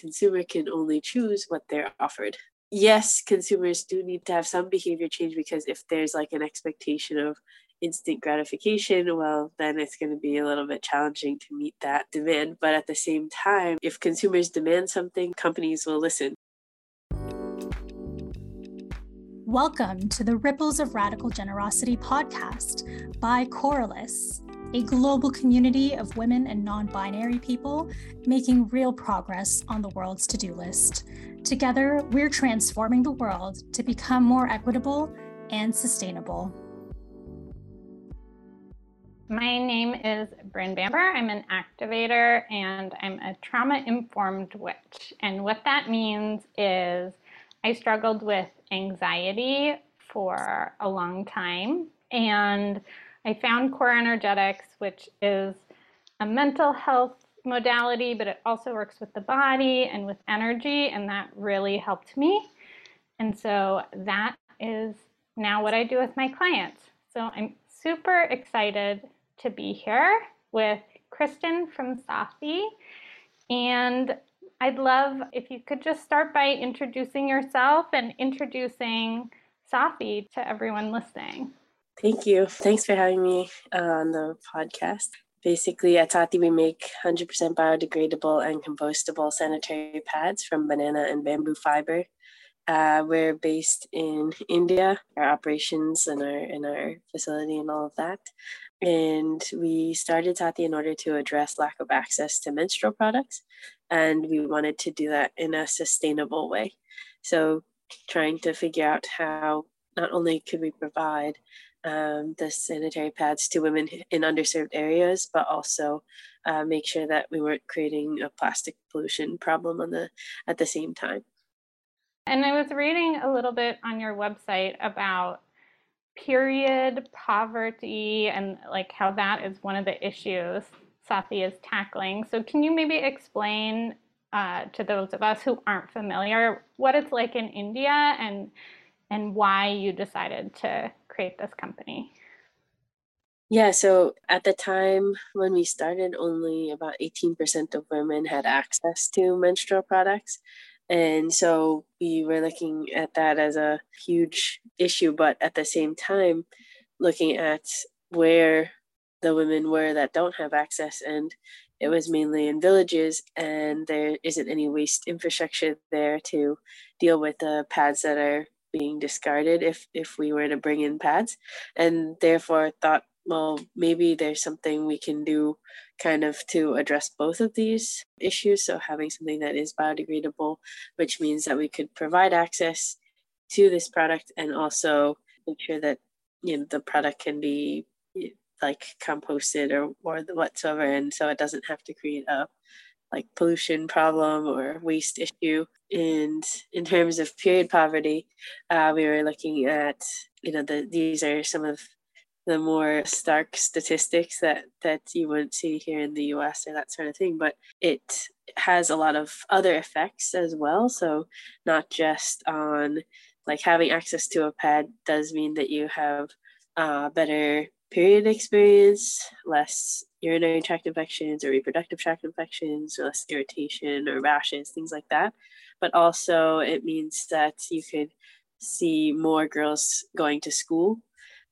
consumer can only choose what they're offered. Yes, consumers do need to have some behavior change because if there's like an expectation of instant gratification, well, then it's going to be a little bit challenging to meet that demand. But at the same time, if consumers demand something, companies will listen. Welcome to the Ripples of Radical Generosity podcast by Coralus, a global community of women and non binary people making real progress on the world's to do list. Together, we're transforming the world to become more equitable and sustainable. My name is Bryn Bamber. I'm an activator and I'm a trauma informed witch. And what that means is I struggled with anxiety for a long time. And I found core energetics, which is a mental health modality, but it also works with the body and with energy. And that really helped me. And so that is now what I do with my clients. So I'm super excited to be here with Kristen from Saathi. And I'd love if you could just start by introducing yourself and introducing Saathi to everyone listening. Thank you. Thanks for having me uh, on the podcast. Basically, at Saathi, we make 100% biodegradable and compostable sanitary pads from banana and bamboo fiber. Uh, we're based in India. Our operations and our in our facility and all of that. And we started Saathi in order to address lack of access to menstrual products. And we wanted to do that in a sustainable way. So, trying to figure out how not only could we provide um, the sanitary pads to women in underserved areas, but also uh, make sure that we weren't creating a plastic pollution problem on the at the same time. And I was reading a little bit on your website about period poverty and like how that is one of the issues Saathi is tackling. So can you maybe explain uh, to those of us who aren't familiar what it's like in India and and why you decided to create this company? Yeah, so at the time when we started, only about 18% of women had access to menstrual products. And so we were looking at that as a huge issue, but at the same time, looking at where the women were that don't have access. And it was mainly in villages, and there isn't any waste infrastructure there to deal with the pads that are being discarded if if we were to bring in pads and therefore thought well maybe there's something we can do kind of to address both of these issues. So, having something that is biodegradable, which means that we could provide access to this product and also make sure that you know the product can be like composted or or whatsoever, and so it doesn't have to create a like pollution problem or waste issue. And in terms of period poverty, uh, we were looking at you know the these are some of the more stark statistics that that you wouldn't see here in the US or that sort of thing but it has a lot of other effects as well so not just on like having access to a pad does mean that you have uh, better period experience less urinary tract infections or reproductive tract infections or less irritation or rashes things like that but also it means that you could see more girls going to school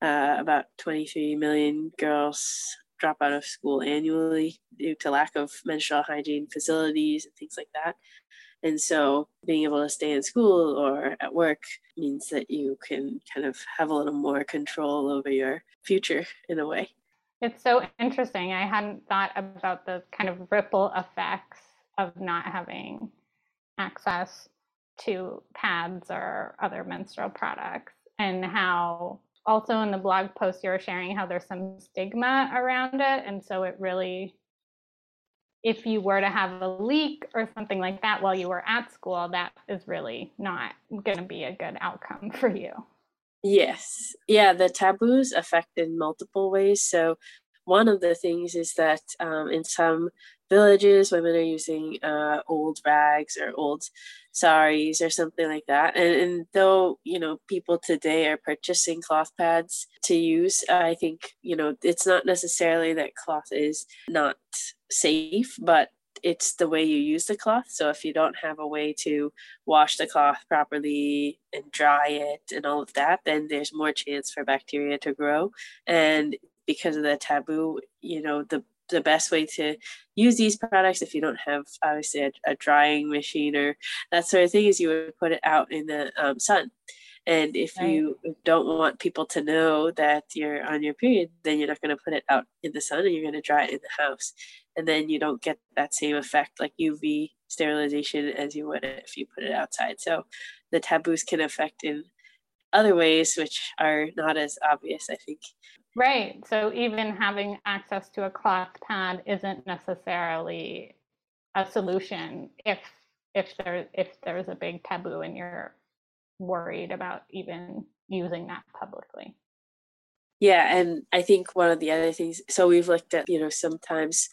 uh, about 23 million girls drop out of school annually due to lack of menstrual hygiene facilities and things like that. And so being able to stay in school or at work means that you can kind of have a little more control over your future in a way. It's so interesting. I hadn't thought about the kind of ripple effects of not having access to pads or other menstrual products and how also in the blog post you were sharing how there's some stigma around it and so it really if you were to have a leak or something like that while you were at school that is really not going to be a good outcome for you yes. Yeah the taboos affect in multiple ways. So one of the things is that um, in some villages women are using uh, old rags or old saris or something like that. And, and though you know people today are purchasing cloth pads to use i think you know it's not necessarily that cloth is not safe but it's the way you use the cloth. So if you don't have a way to wash the cloth properly and dry it and all of that, then there's more chance for bacteria to grow. And because of the taboo, you know, the the best way to use these products if you don't have obviously a, a drying machine or that sort of thing is you would put it out in the um, sun and if right. you don't want people to know that you're on your period, then you're not going to put it out in the sun and you're going to dry it in the house. And then you don't get that same effect like UV sterilization as you would if you put it outside. So the taboos can affect in other ways, which are not as obvious, I think. Right. So even having access to a cloth pad isn't necessarily a solution if if there if there's a big taboo and you're worried about even using that publicly. Yeah, and I think one of the other things, so we've looked at, you know, sometimes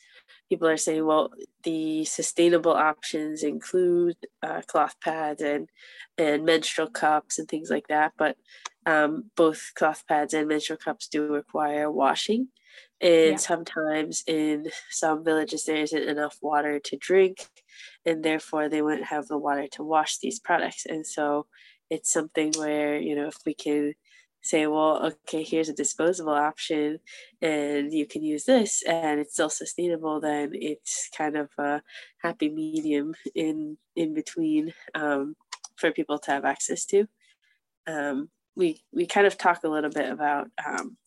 people are saying, well, the sustainable options include uh, cloth pads and and menstrual cups and things like that, but um, both cloth pads and menstrual cups do require washing. And yeah. sometimes in some villages, there isn't enough water to drink, and therefore they wouldn't have the water to wash these products. And so it's something where you know if we can say well okay here's a disposable option and you can use this and it's still sustainable then it's kind of a happy medium in in between um, for people to have access to. Um, we we kind of talk a little bit about um,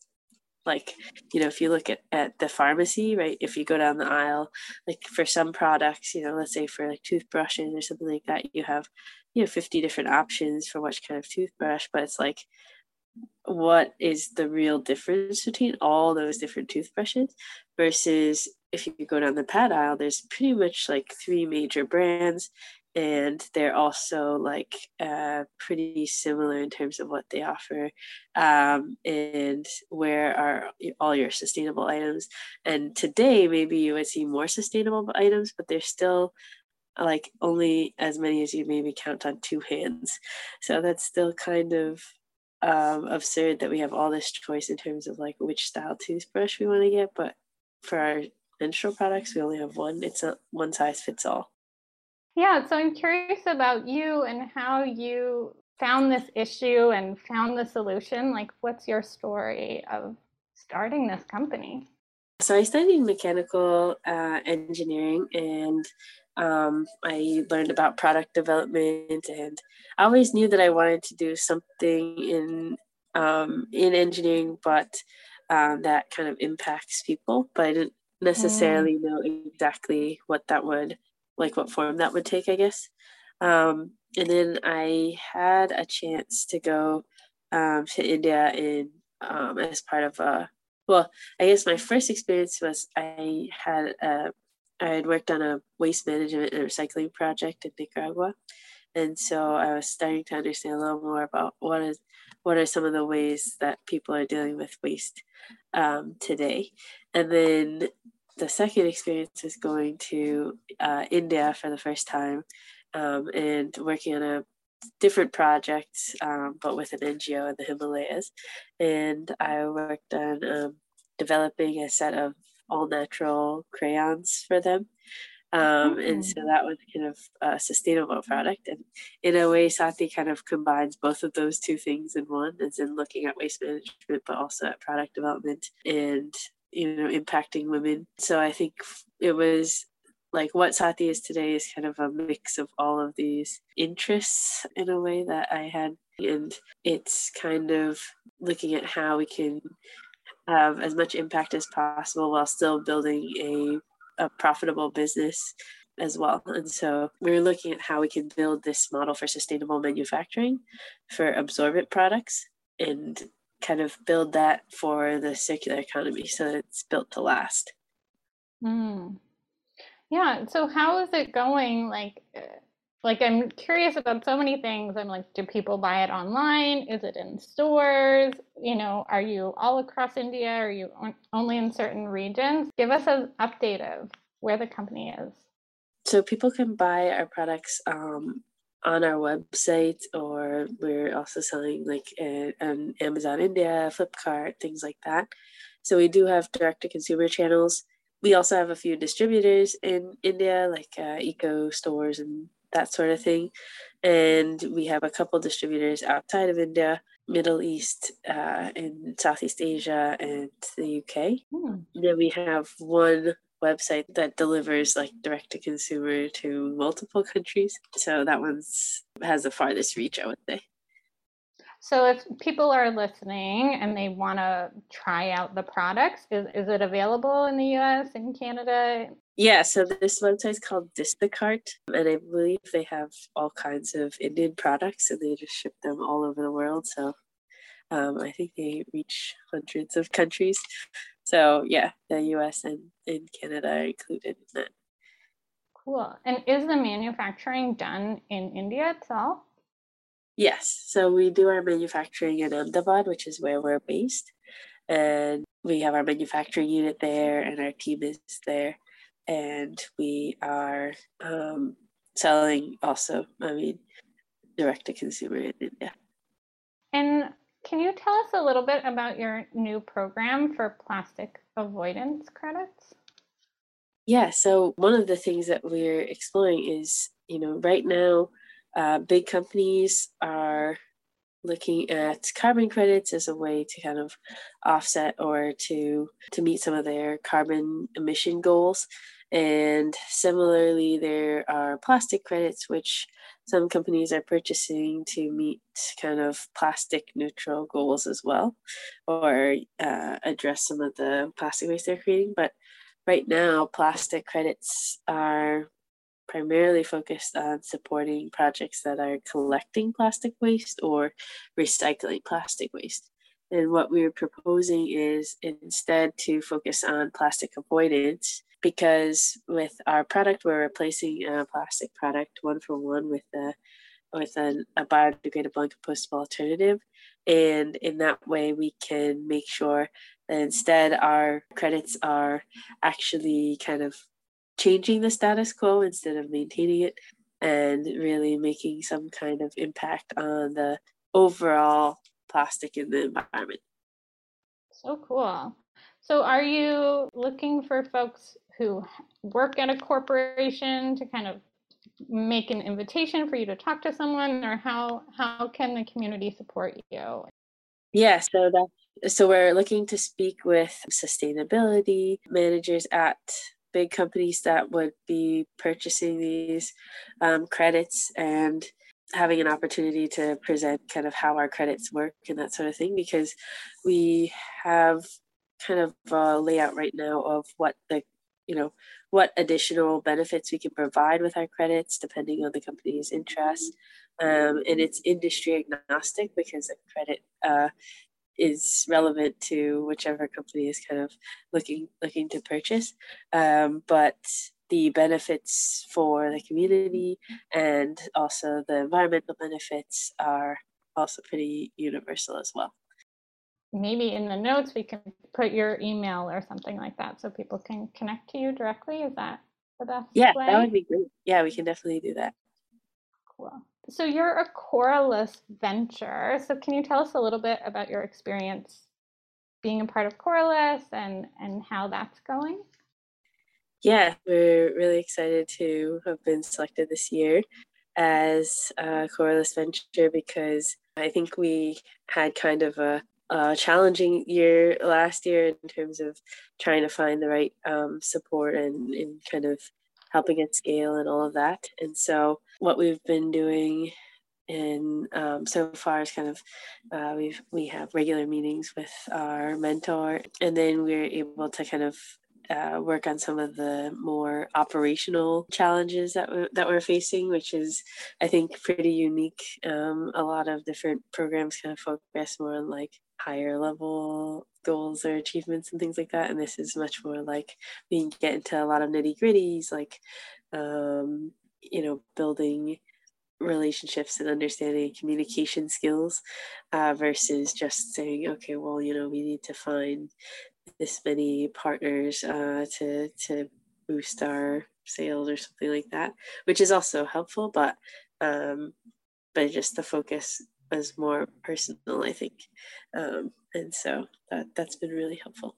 like you know if you look at, at the pharmacy right if you go down the aisle like for some products you know let's say for like toothbrushes or something like that you have you know 50 different options for which kind of toothbrush but it's like what is the real difference between all those different toothbrushes versus if you go down the pad aisle there's pretty much like three major brands and they're also like uh, pretty similar in terms of what they offer um, and where are all your sustainable items and today maybe you would see more sustainable items but they're still like only as many as you maybe count on two hands. So that's still kind of um, absurd that we have all this choice in terms of like which style toothbrush we want to get, but for our menstrual products, we only have one. It's a one size fits all. Yeah, so I'm curious about you and how you found this issue and found the solution. Like, what's your story of starting this company? So I studied mechanical uh, engineering and um, I learned about product development, and I always knew that I wanted to do something in um, in engineering, but um, that kind of impacts people. But I didn't necessarily mm. know exactly what that would like, what form that would take. I guess. Um, and then I had a chance to go um, to India in um, as part of a well, I guess my first experience was I had a I had worked on a waste management and recycling project in Nicaragua. And so I was starting to understand a little more about what is what are some of the ways that people are dealing with waste um, today. And then the second experience is going to uh, India for the first time um, and working on a different project, um, but with an NGO in the Himalayas. And I worked on um, developing a set of all natural crayons for them. Um, mm-hmm. And so that was kind of a sustainable product. And in a way, Saathi kind of combines both of those two things in one, as in looking at waste management, but also at product development and, you know, impacting women. So I think it was like what Saathi is today is kind of a mix of all of these interests in a way that I had. And it's kind of looking at how we can have as much impact as possible while still building a, a profitable business as well. And so we're looking at how we can build this model for sustainable manufacturing for absorbent products and kind of build that for the circular economy so that it's built to last. Mm. Yeah. So how is it going? Like, like i'm curious about so many things. I'm like do people buy it online? Is it in stores? You know are you all across india? Are you only in certain regions? Give us an update of where the company is. So people can buy our products um, on our website or we're also selling like on amazon india flipkart things like that. So we do have direct to consumer channels. We also have a few distributors in India, like uh, eco stores and that sort of thing. And we have a couple distributors outside of India, Middle East, uh, in Southeast Asia, and the UK. Hmm. Then we have one website that delivers like direct to consumer to multiple countries. So that one's has the farthest reach, I would say. So if people are listening and they want to try out the products, is, is it available in the US and Canada? Yeah, so this website is called Distacart, and I believe they have all kinds of Indian products and they just ship them all over the world. So um, I think they reach hundreds of countries. So yeah, the US and, and Canada are included in that. Cool. And is the manufacturing done in India itself? Yes. So we do our manufacturing in Ahmedabad, which is where we're based. And we have our manufacturing unit there, and our team is there. And we are um, selling also, I mean, direct to consumer in India. And can you tell us a little bit about your new program for plastic avoidance credits? Yeah, so one of the things that we're exploring is, you know, right now uh, big companies are looking at carbon credits as a way to kind of offset or to to meet some of their carbon emission goals. And similarly there are plastic credits which some companies are purchasing to meet kind of plastic neutral goals as well or uh, address some of the plastic waste they're creating. But right now plastic credits are primarily focused on supporting projects that are collecting plastic waste or recycling plastic waste. And what we're proposing is instead to focus on plastic avoidance because with our product, we're replacing a plastic product one for one with a with an, a biodegradable and compostable alternative. And in that way, we can make sure that instead our credits are actually kind of changing the status quo instead of maintaining it and really making some kind of impact on the overall plastic in the environment. So cool. So, are you looking for folks who work at a corporation to kind of make an invitation for you to talk to someone, or how how can the community support you? Yeah, so that so we're looking to speak with sustainability managers at big companies that would be purchasing these um, credits and having an opportunity to present kind of how our credits work and that sort of thing because we have kind of a layout right now of what the you know what additional benefits we can provide with our credits depending on the company's interests um, and it's industry agnostic because a credit uh, is relevant to whichever company is kind of looking looking to purchase. Um, but the benefits for the community and also the environmental benefits are also pretty universal as well. Maybe in the notes we can put your email or something like that so people can connect to you directly. Is that the best? Yeah, way? that would be great. Yeah, we can definitely do that. Cool. So you're a Coralus venture. So can you tell us a little bit about your experience being a part of Coralus and and how that's going? Yeah, we're really excited to have been selected this year as a Coralus venture because I think we had kind of a, a challenging year last year in terms of trying to find the right um, support and, and kind of helping it scale and all of that. And so what we've been doing and um, so far is kind of uh, we've we have regular meetings with our mentor and then we're able to kind of uh, work on some of the more operational challenges that we're, that we're facing, which is, I think, pretty unique. Um, a lot of different programs kind of focus more on like higher level goals or achievements and things like that, and this is much more like we get into a lot of nitty gritties, like um, you know, building relationships and understanding communication skills uh, versus just saying okay well you know we need to find this many partners uh, to to boost our sales or something like that, which is also helpful. But um, but just the focus is more personal, I think, um, and so that that's been really helpful.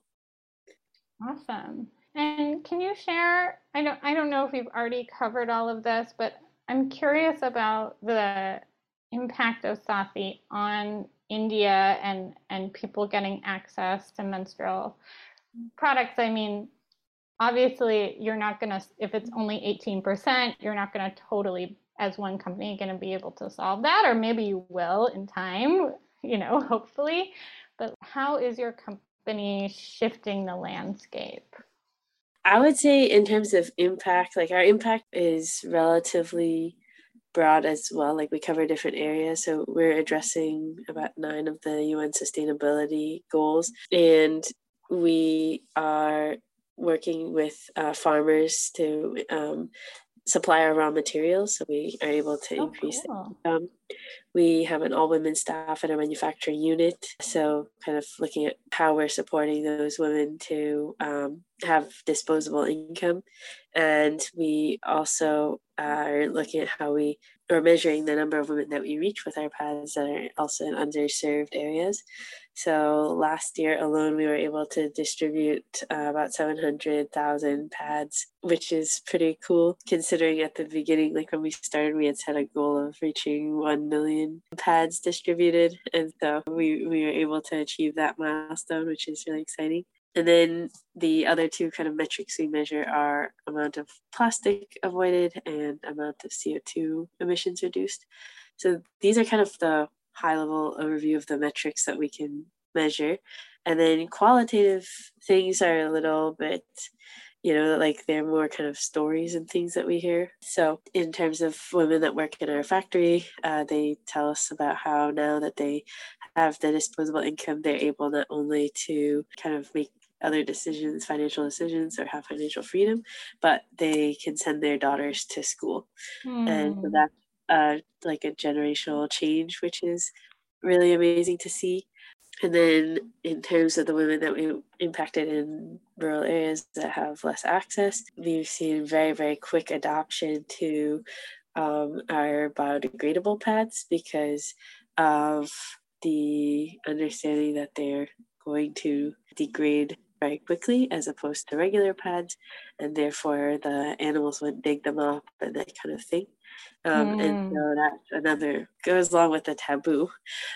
Awesome. And can you share? I don't I don't know if we've already covered all of this, but I'm curious about the impact of Saathi on India and and people getting access to menstrual products. I mean, obviously you're not going to if it's only 18%, you're not going to totally as one company going to be able to solve that or maybe you will in time, you know, hopefully. But how is your company shifting the landscape? I would say, in terms of impact, like our impact is relatively broad as well. Like we cover different areas. So we're addressing about nine of the UN sustainability goals. And we are working with uh, farmers to um, supply our raw materials so we are able to oh, increase cool. income. We have an all women staff at our manufacturing unit. So, kind of looking at how we're supporting those women to um, have disposable income. And we also are looking at how we are measuring the number of women that we reach with our pads that are also in underserved areas. So last year alone, we were able to distribute uh, about 700,000 pads, which is pretty cool considering at the beginning, like when we started, we had set a goal of reaching 1 million pads distributed. And so we, we were able to achieve that milestone, which is really exciting. And then the other two kind of metrics we measure are amount of plastic avoided and amount of CO2 emissions reduced. So these are kind of the high level overview of the metrics that we can measure. And then qualitative things are a little bit, you know, like they're more kind of stories and things that we hear. So, in terms of women that work in our factory, uh, they tell us about how now that they have the disposable income, they're able not only to kind of make other decisions, financial decisions, or have financial freedom, but they can send their daughters to school. Mm. And so hmm. that's uh, like a generational change, which is really amazing to see. And then, in terms of the women that we impacted in rural areas that have less access, we've seen very, very quick adoption to um, our biodegradable pads because of the understanding that they're going to degrade very quickly as opposed to regular pads, and therefore the animals wouldn't dig them up and that kind of thing. Um, mm. And so that's another goes along with the taboo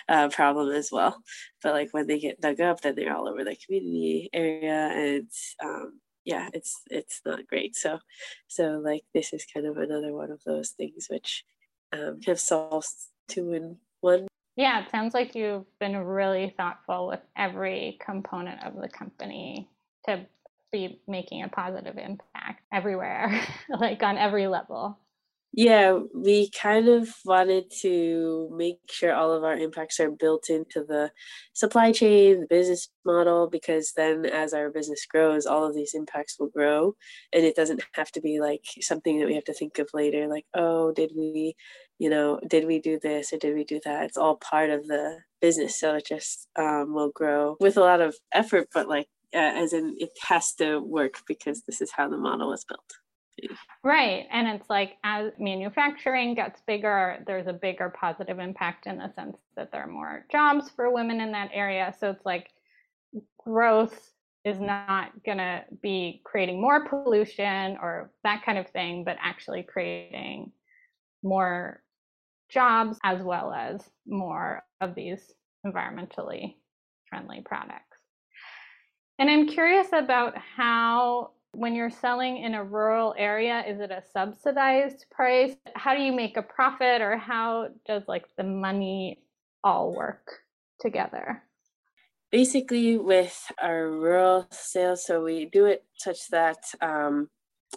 uh, problem as well. But like when they get dug up, then they're all over the community area, and um, yeah, it's it's not great. So so like this is kind of another one of those things which um, have solved two in one yeah, it sounds like you've been really thoughtful with every component of the company to be making a positive impact everywhere, like on every level. Yeah, we kind of wanted to make sure all of our impacts are built into the supply chain, the business model, because then as our business grows, all of these impacts will grow. And it doesn't have to be like something that we have to think of later, like, oh, did we, you know, did we do this or did we do that? It's all part of the business. So it just um, will grow with a lot of effort, but like, uh, as in, it has to work because this is how the model was built. Right. And it's like as manufacturing gets bigger, there's a bigger positive impact in the sense that there are more jobs for women in that area. So it's like growth is not going to be creating more pollution or that kind of thing, but actually creating more jobs as well as more of these environmentally friendly products. And I'm curious about how when you're selling in a rural area, is it a subsidized price? How do you make a profit or how does like the money all work together? Basically, with our rural sales, so we do it such that um,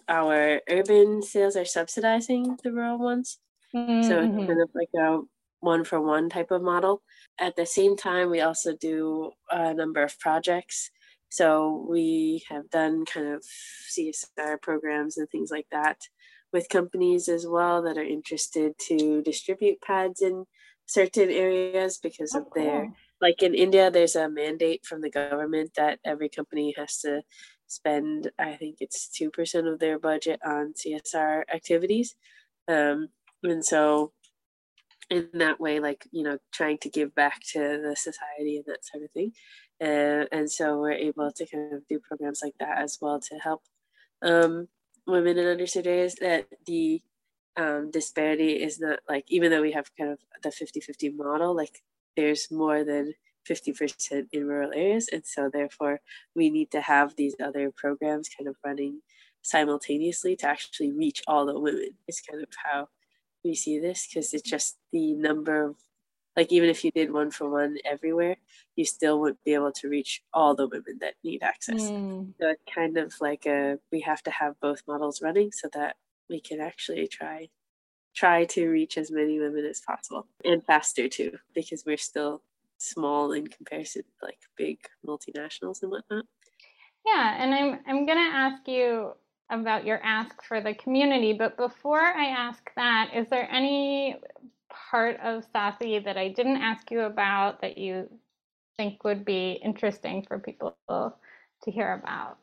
our urban sales are subsidizing the rural ones. Mm-hmm. So it's mm-hmm. kind of like a one for one type of model. At the same time, we also do a number of projects so we have done kind of CSR programs and things like that with companies as well that are interested to distribute pads in certain areas because oh, of their cool. like in India there's a mandate from the government that every company has to spend I think it's 2% of their budget on CSR activities. Um, and so in that way, like, you know, trying to give back to the society and that sort of thing. Uh, and so we're able to kind of do programs like that as well to help um, women in underserved areas that the um, disparity is not like, even though we have kind of the 50 50 model, like there's more than 50% in rural areas. And so therefore we need to have these other programs kind of running simultaneously to actually reach all the women is kind of how we see this because it's just the number of like even if you did one for one everywhere you still wouldn't be able to reach all the women that need access mm. so it's kind of like a we have to have both models running so that we can actually try try to reach as many women as possible and faster too because we're still small in comparison to like big multinationals and whatnot yeah and i'm i'm going to ask you about your ask for the community. But before I ask that, is there any part of Saathi that I didn't ask you about that you think would be interesting for people to hear about?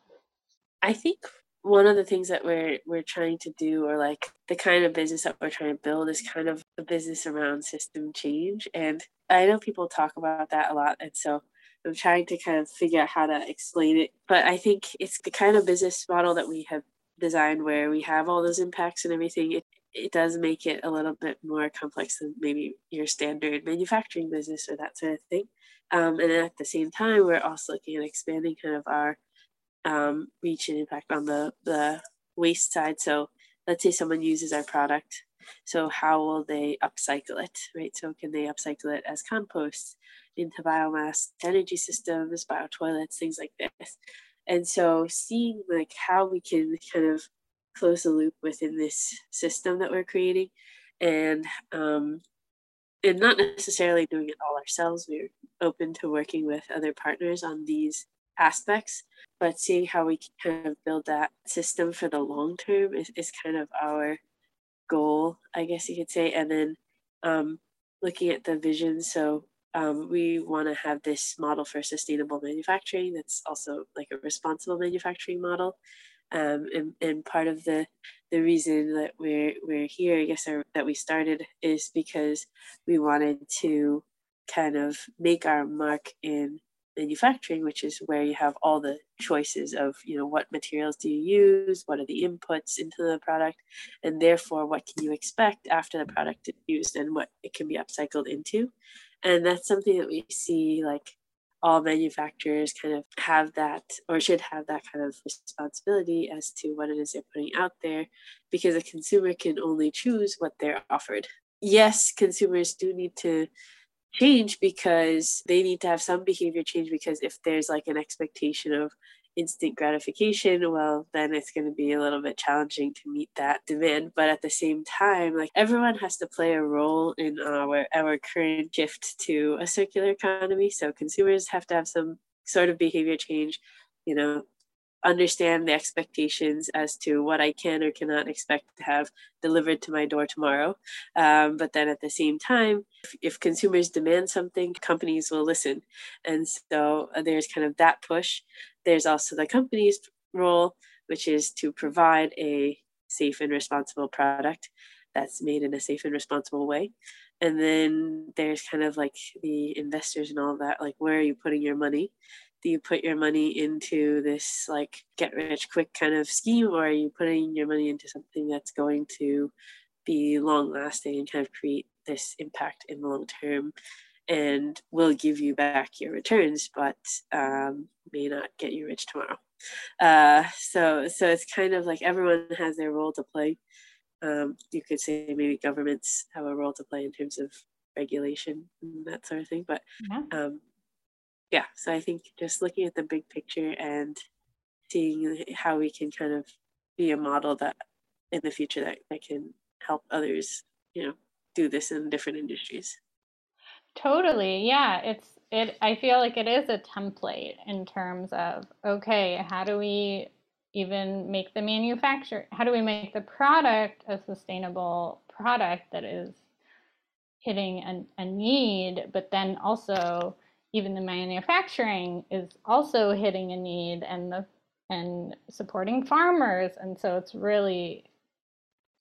I think one of the things that we're we're trying to do or like the kind of business that we're trying to build is kind of a business around system change and I know people talk about that a lot and so I'm trying to kind of figure out how to explain it but I think it's the kind of business model that we have design where we have all those impacts and everything, it, it does make it a little bit more complex than maybe your standard manufacturing business or that sort of thing. Um, and at the same time, we're also looking at expanding kind of our um, reach and impact on the, the waste side. So let's say someone uses our product. So how will they upcycle it, right? So can they upcycle it as compost into biomass energy systems, bio toilets, things like this and so seeing like how we can kind of close the loop within this system that we're creating and um, and not necessarily doing it all ourselves we're open to working with other partners on these aspects but seeing how we can kind of build that system for the long term is, is kind of our goal i guess you could say. And then um, looking at the vision so um, we want to have this model for sustainable manufacturing that's also like a responsible manufacturing model. Um, and, and part of the the reason that we're we're here, I guess, or, that we started is because we wanted to kind of make our mark in manufacturing, which is where you have all the choices of, you know, what materials do you use, what are the inputs into the product, and therefore what can you expect after the product is used and what it can be upcycled into and that's something that we see like all manufacturers kind of have that or should have that kind of responsibility as to what it is they're putting out there because a consumer can only choose what they're offered. Yes consumers do need to change because they need to have some behavior change because if there's like an expectation of instant gratification, well, then it's going to be a little bit challenging to meet that demand. But at the same time, like everyone has to play a role in our, our current shift to a circular economy. So consumers have to have some sort of behavior change, you know, understand the expectations as to what I can or cannot expect to have delivered to my door tomorrow. Um, but then at the same time, if, if, consumers demand something, companies will listen. And so uh, there's kind of that push. There's also the company's role, which is to provide a safe and responsible product that's made in a safe and responsible way. And then there's kind of like the investors and all that, like where are you putting your money? You put your money into this like get rich quick kind of scheme or are you putting your money into something that's going to be long lasting and kind of create this impact in the long term and will give you back your returns but um, may not get you rich tomorrow uh, so so it's kind of like everyone has their role to play um, you could say maybe governments have a role to play in terms of regulation and that sort of thing but yeah. um, yeah, so I think just looking at the big picture and seeing how we can kind of be a model that in the future that, that can help others, you know, do this in different industries. Totally. Yeah. It's it I feel like it is a template in terms of okay, how do we even make the manufacture how do we make the product a sustainable product that is hitting a, a need, but then also even the manufacturing is also hitting a need and the and supporting farmers and so it's really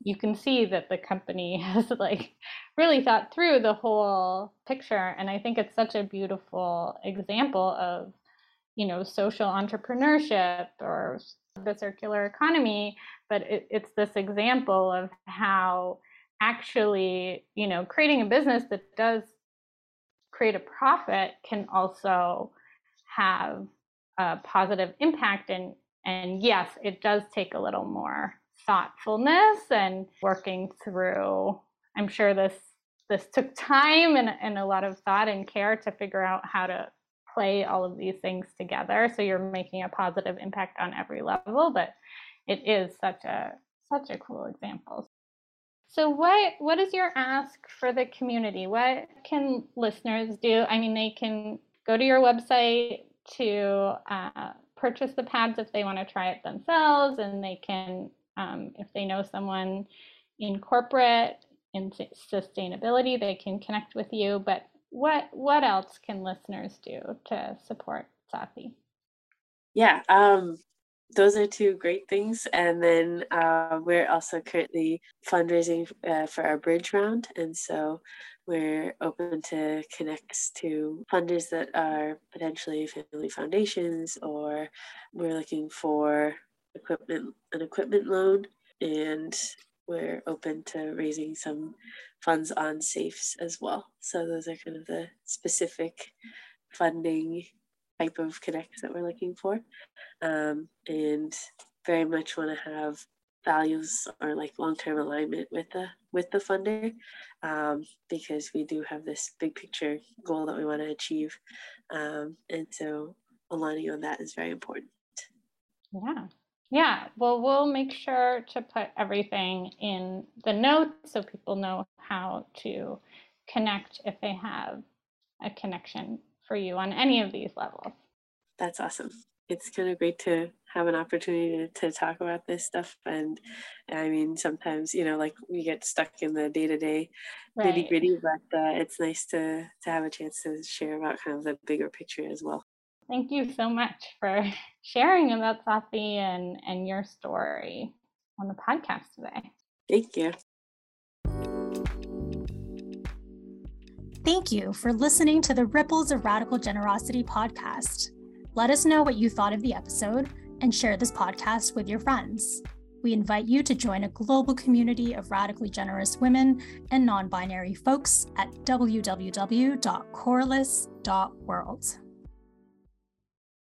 you can see that the company has like really thought through the whole picture. And I think it's such a beautiful example of, you know, social entrepreneurship or the circular economy. But it, it's this example of how actually, you know, creating a business that does create a profit can also have a positive impact and and yes it does take a little more thoughtfulness and working through. I'm sure this this took time and, and a lot of thought and care to figure out how to play all of these things together. So you're making a positive impact on every level but it is such a such a cool example so what what is your ask for the community? What can listeners do? I mean, they can go to your website to uh, purchase the pads if they want to try it themselves, and they can, um, if they know someone in corporate in sustainability, they can connect with you. But what what else can listeners do to support Saathi? Yeah, um, those are two great things. And then uh, we're also currently fundraising uh, for our bridge round. And so we're open to connects to funders that are potentially family foundations, or we're looking for equipment, an equipment loan. And we're open to raising some funds on safes as well. So those are kind of the specific funding type of connects that we're looking for. Um, and very much want to have values or like long-term alignment with the with the funder um, because we do have this big picture goal that we want to achieve. Um, and so aligning on that is very important. Yeah. Yeah. Well we'll make sure to put everything in the notes so people know how to connect if they have a connection for you on any of these levels. That's awesome. It's kind of great to have an opportunity to, to talk about this stuff. And I mean, sometimes, you know, like we get stuck in the day to day nitty gritty, but uh, it's nice to, to have a chance to share about kind of the bigger picture as well. Thank you so much for sharing about Saathi and, and your story on the podcast today. Thank you. Thank you for listening to the Ripples of Radical Generosity podcast. Let us know what you thought of the episode and share this podcast with your friends. We invite you to join a global community of radically generous women and non binary folks at www.coralus.world.